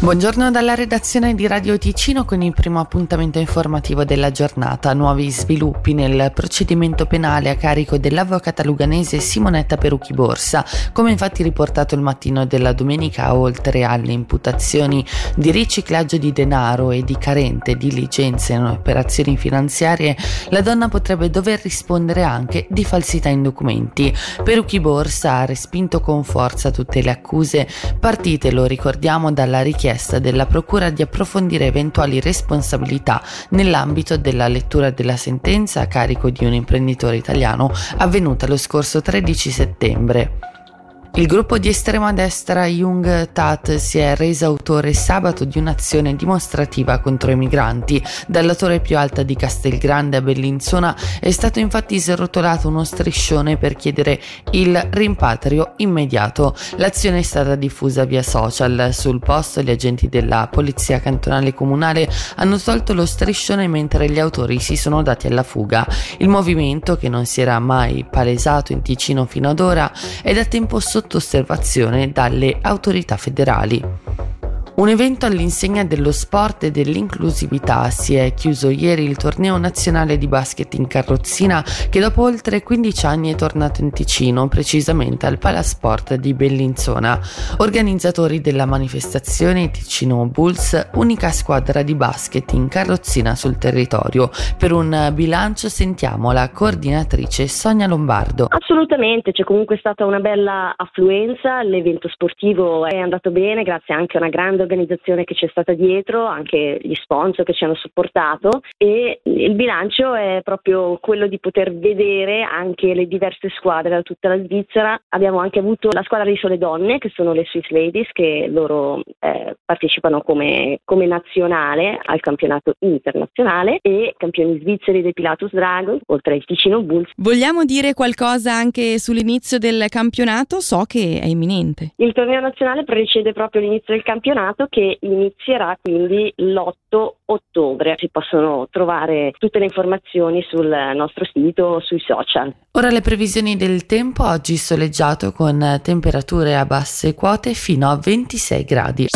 Buongiorno dalla redazione di Radio Ticino con il primo appuntamento informativo della giornata. Nuovi sviluppi nel procedimento penale a carico dell'avvocata luganese Simonetta Perucchi Borsa. Come infatti riportato il mattino della domenica, oltre alle imputazioni di riciclaggio di denaro e di carente diligenze in operazioni finanziarie, la donna potrebbe dover rispondere anche di falsità in documenti. Perucchi Borsa ha respinto con forza tutte le accuse partite, lo ricordiamo, dalla richiesta richiesta della Procura di approfondire eventuali responsabilità nell'ambito della lettura della sentenza a carico di un imprenditore italiano avvenuta lo scorso 13 settembre. Il gruppo di estrema destra Jung Tat si è reso autore sabato di un'azione dimostrativa contro i migranti. Dalla torre più alta di Castelgrande a Bellinzona è stato infatti srotolato uno striscione per chiedere il rimpatrio immediato. L'azione è stata diffusa via social. Sul posto gli agenti della Polizia Cantonale Comunale hanno tolto lo striscione mentre gli autori si sono dati alla fuga. Il movimento, che non si era mai palesato in Ticino fino ad ora, è da tempo sotto sotto osservazione dalle autorità federali. Un evento all'insegna dello sport e dell'inclusività si è chiuso ieri il torneo nazionale di basket in carrozzina che dopo oltre 15 anni è tornato in Ticino, precisamente al Palasport di Bellinzona. Organizzatori della manifestazione Ticino Bulls, unica squadra di basket in carrozzina sul territorio. Per un bilancio sentiamo la coordinatrice Sonia Lombardo. Assolutamente, c'è comunque stata una bella affluenza, l'evento sportivo è andato bene grazie anche a una grande organizzazione che c'è stata dietro, anche gli sponsor che ci hanno supportato e il bilancio è proprio quello di poter vedere anche le diverse squadre da tutta la Svizzera. Abbiamo anche avuto la squadra di sole donne che sono le Swiss Ladies che loro eh, partecipano come, come, nazionale al campionato internazionale e campioni svizzeri dei Pilatus Dragon oltre al Ticino Bulls. Vogliamo dire qualcosa anche sull'inizio del campionato? So che è imminente. Il torneo nazionale precede proprio l'inizio del campionato campionato che inizierà quindi l'8 ottobre. Si possono trovare tutte le informazioni sul nostro sito, sui social. Ora le previsioni del tempo, oggi soleggiato con temperature a basse quote fino a 26 gradi.